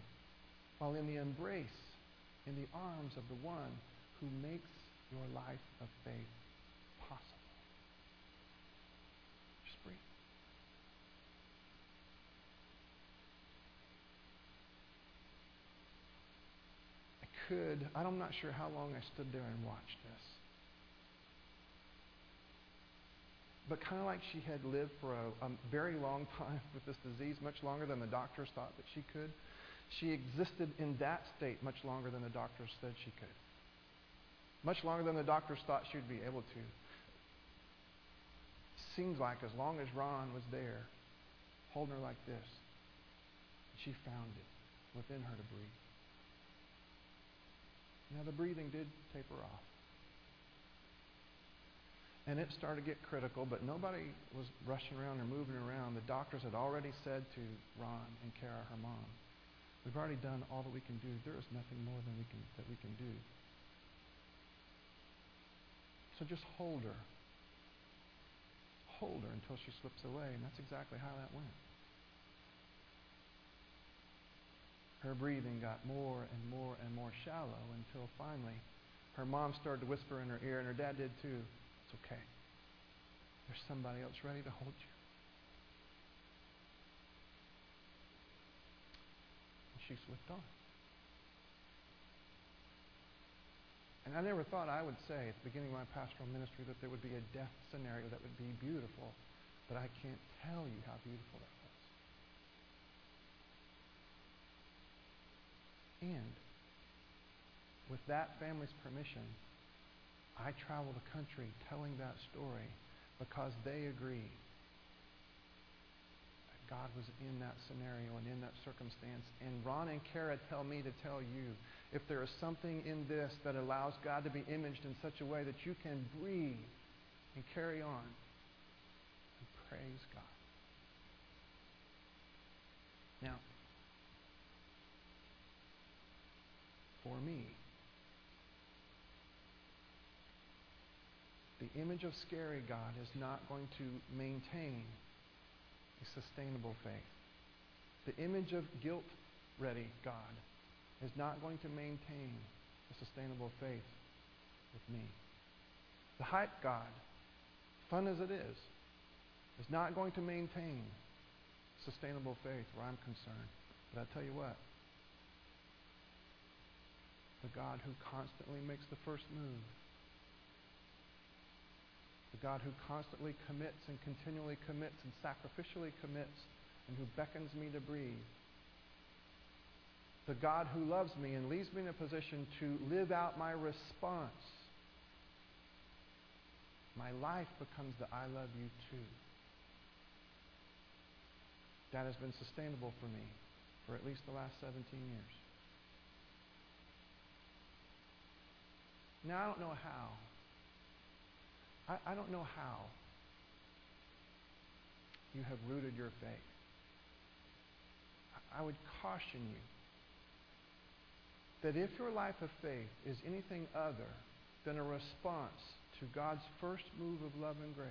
[SPEAKER 1] while in the embrace, in the arms of the one who makes your life of faith possible. Just breathe. I could, I'm not sure how long I stood there and watched this. But kind of like she had lived for a, a very long time with this disease, much longer than the doctors thought that she could, she existed in that state much longer than the doctors said she could. Much longer than the doctors thought she would be able to. Seems like as long as Ron was there, holding her like this, she found it within her to breathe. Now, the breathing did taper off. And it started to get critical, but nobody was rushing around or moving around. The doctors had already said to Ron and Kara, her mom, We've already done all that we can do. There is nothing more than we can, that we can do. So just hold her. Hold her until she slips away. And that's exactly how that went. her breathing got more and more and more shallow until finally her mom started to whisper in her ear, and her dad did too. It's okay. There's somebody else ready to hold you. She slipped on. And I never thought I would say at the beginning of my pastoral ministry that there would be a death scenario that would be beautiful, but I can't tell you how beautiful that was. And with that family's permission, I travel the country telling that story because they agree that God was in that scenario and in that circumstance. And Ron and Kara tell me to tell you if there is something in this that allows God to be imaged in such a way that you can breathe and carry on and praise God. Now, for me. The image of scary God is not going to maintain a sustainable faith. The image of guilt ready God is not going to maintain a sustainable faith with me. The hype God, fun as it is, is not going to maintain sustainable faith where I'm concerned. But I tell you what, the God who constantly makes the first move, the God who constantly commits and continually commits and sacrificially commits and who beckons me to breathe, the God who loves me and leaves me in a position to live out my response. My life becomes the I love you too. That has been sustainable for me for at least the last 17 years. Now, I don't know how. I, I don't know how you have rooted your faith. I would caution you that if your life of faith is anything other than a response to God's first move of love and grace,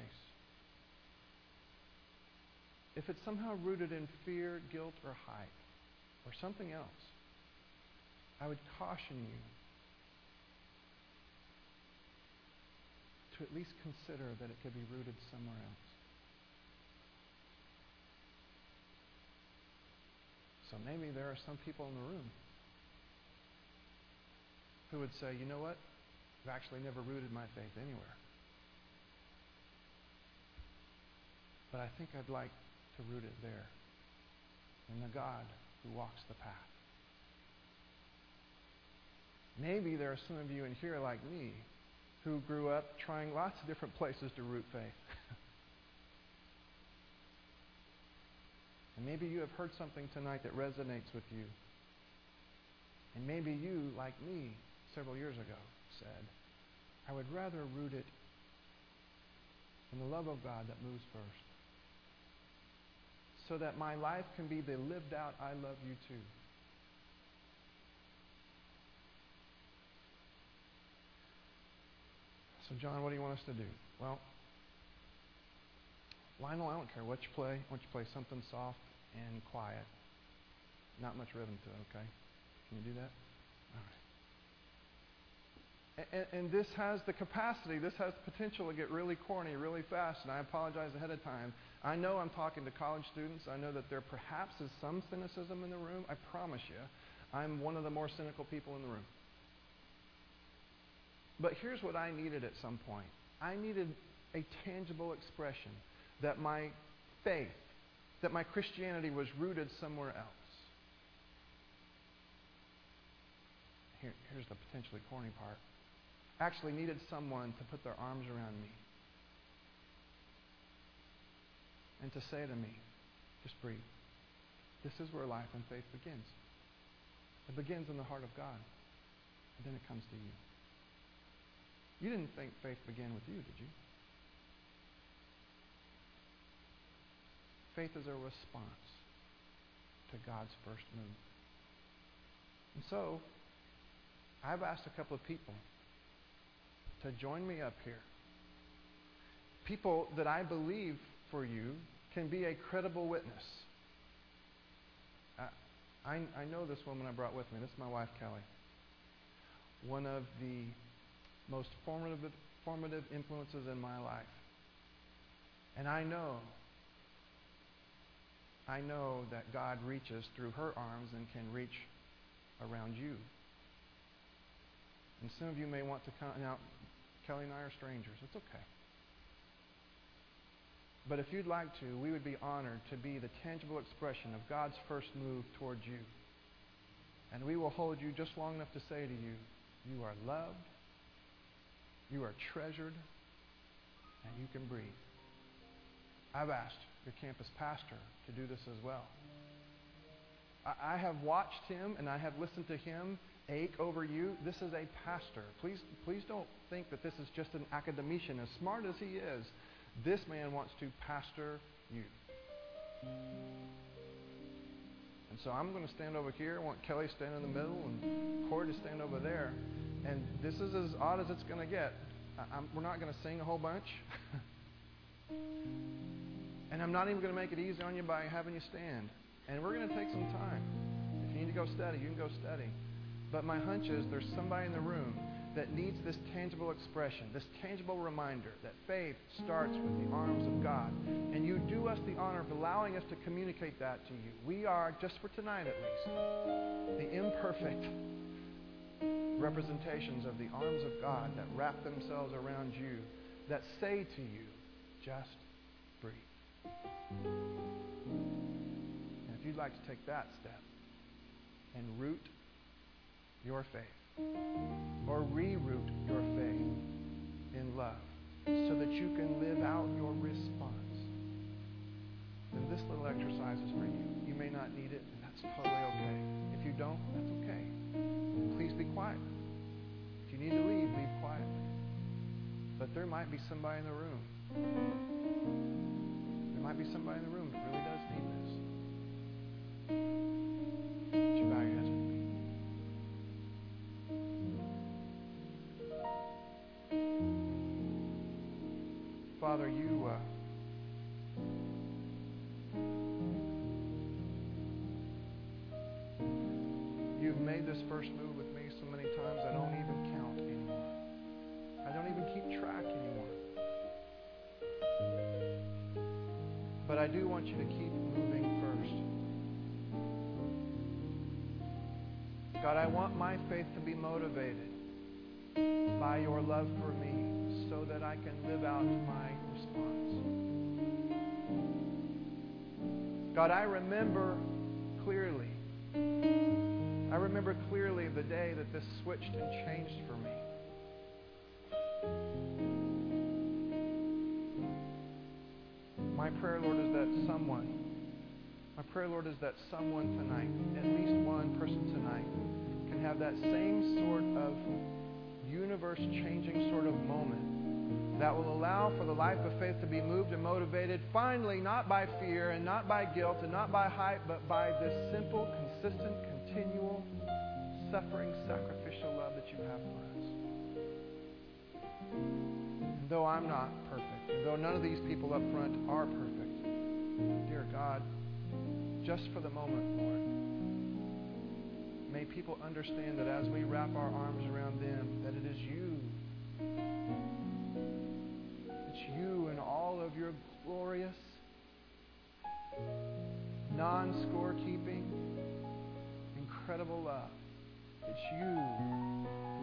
[SPEAKER 1] if it's somehow rooted in fear, guilt, or hype, or something else, I would caution you at least consider that it could be rooted somewhere else. So maybe there are some people in the room who would say, you know what? I've actually never rooted my faith anywhere. But I think I'd like to root it there in the God who walks the path. Maybe there are some of you in here like me who grew up trying lots of different places to root faith. and maybe you have heard something tonight that resonates with you. And maybe you, like me, several years ago, said, I would rather root it in the love of God that moves first. So that my life can be the lived out, I love you too. So, John, what do you want us to do? Well, Lionel, I don't care what you play. Why don't you play something soft and quiet? Not much rhythm to it, okay? Can you do that? All right. And, and, this has the capacity, this has the potential to get really corny really fast, and I apologize ahead of time. I know I'm talking to college students. I know that there perhaps is some cynicism in the room. I promise you, I'm one of the more cynical people in the room. But here's what I needed at some point I needed a tangible expression that my faith, that my Christianity was rooted somewhere else. Here, here's the potentially corny part. I actually needed someone to put their arms around me and to say to me, just breathe. This is where life and faith begins. It begins in the heart of God, and then it comes to you. You didn't think faith began with you, did you? Faith is a response to God's first move. And so, I've asked a couple of people to join me up here. People that I believe for you can be a credible witness. I, I, I know this woman I brought with me. This is my wife, Kelly. One of the most formative, formative influences in my life. And I know, I know that God reaches through her arms and can reach around you. And some of you may want to come. Now, Kelly and I are strangers. It's okay. But if you'd like to, we would be honored to be the tangible expression of God's first move towards you. And we will hold you just long enough to say to you, You are loved, you are treasured, and you can breathe. I've asked your campus pastor to do this as well. I have watched him and I have listened to him ache over you. This is a pastor. Please, please don't think that this is just an academician. As smart as he is, this man wants to pastor you. And so I'm going to stand over here. I want Kelly to stand in the middle and Corey to stand over there. And this is as odd as it's going to get. I'm, we're not going to sing a whole bunch. and I'm not even going to make it easy on you by having you stand. And we're going to take some time. If you need to go study, you can go study. But my hunch is there's somebody in the room that needs this tangible expression, this tangible reminder that faith starts with the arms of God. And you do us the honor of allowing us to communicate that to you. We are, just for tonight at least, the imperfect representations of the arms of God that wrap themselves around you, that say to you, just breathe. And if you'd like to take that step and root your faith, or reroute your faith in love, so that you can live out your response, then this little exercise is for you. You may not need it, and that's totally okay. If you don't, that's okay. Please be quiet. If you need to leave, leave quietly. But there might be somebody in the room. There might be somebody in the room that really does need this. Father, you. Uh, You've made this first move with me so many times I don't even count anymore. I don't even keep track anymore. But I do want you to keep moving first. God, I want my faith to be motivated by your love for me that I can live out my response. God, I remember clearly I remember clearly the day that this switched and changed for me. My prayer, Lord, is that someone, my prayer, Lord, is that someone tonight, at least one person tonight, can have that same sort of universe changing sort of moment that will allow for the life of faith to be moved and motivated finally not by fear and not by guilt and not by hype, but by this simple, consistent, continual, suffering, sacrificial love that you have for us. And though I'm not perfect, and though none of these people up front are perfect, dear God, just for the moment, Lord, may people understand that as we wrap our arms around them, that it is you. It's you and all of your glorious, non scorekeeping, incredible love. It's you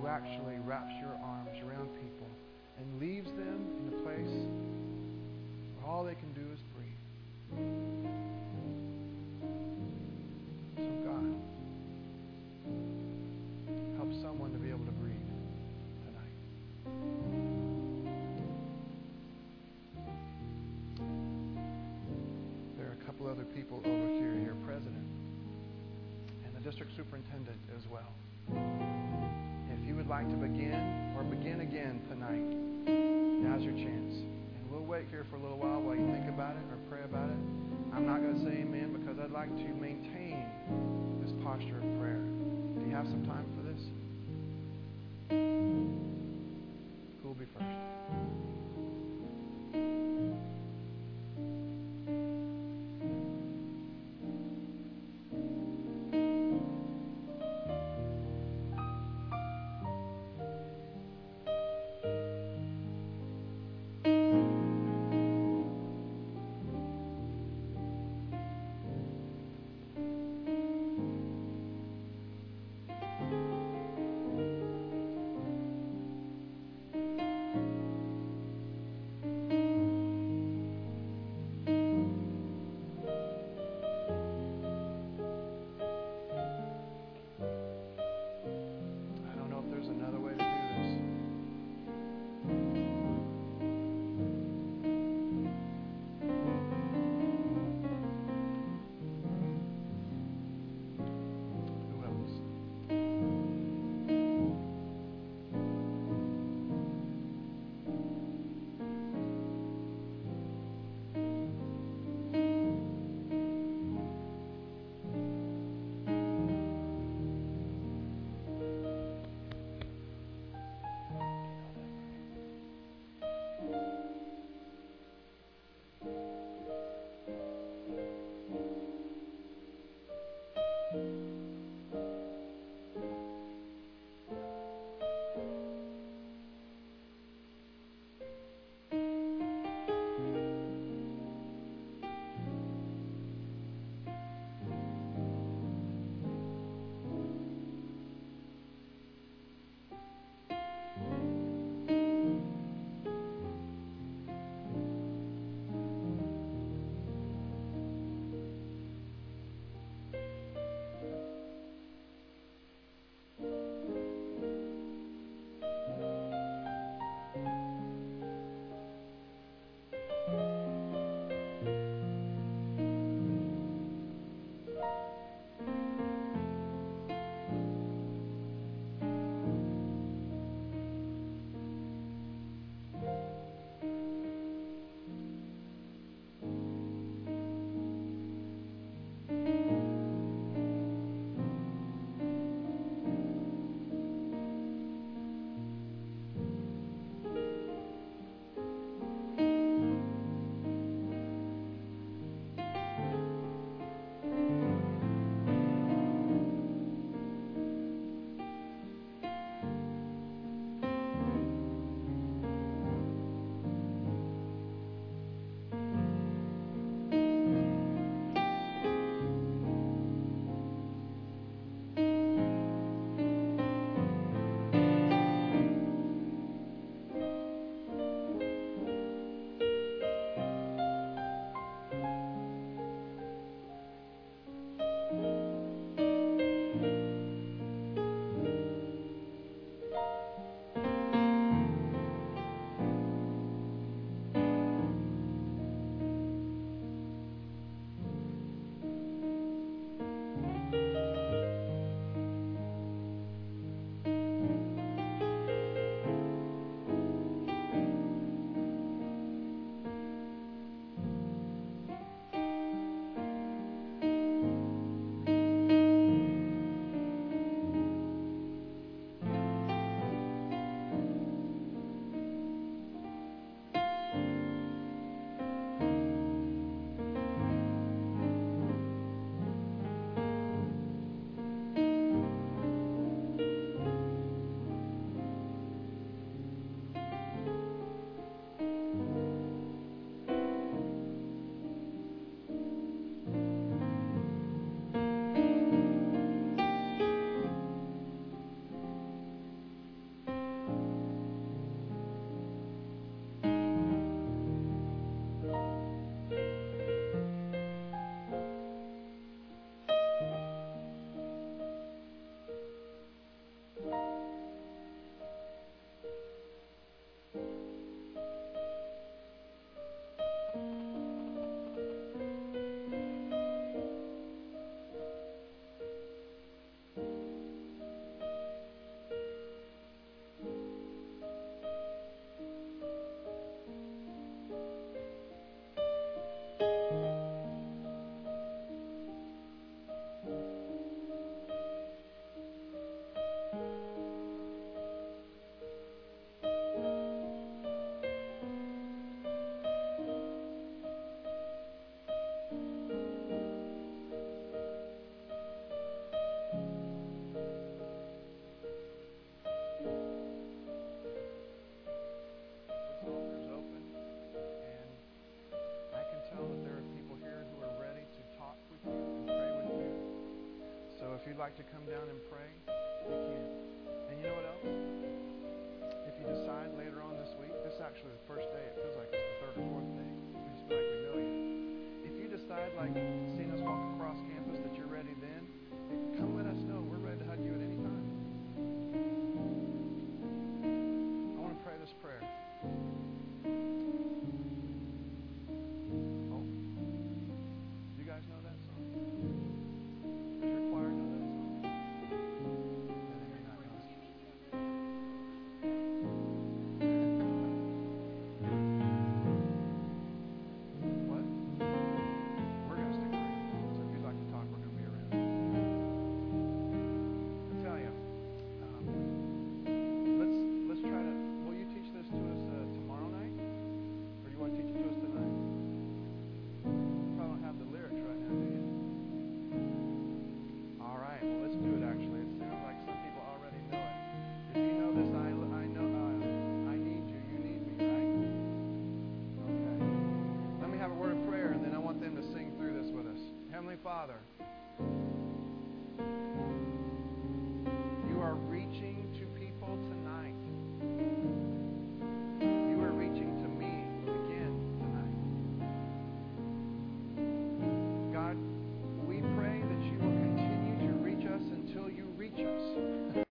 [SPEAKER 1] who actually wraps your arms around people and leaves them in a place where all they can do is breathe. Other people over here, your president and the district superintendent as well. If you would like to begin or begin again tonight, now's your chance. And we'll wait here for a little while while you think about it or pray about it. I'm not going to say amen because I'd like to maintain this posture of prayer. Do you have some time for this? Who will be first? Down and pray,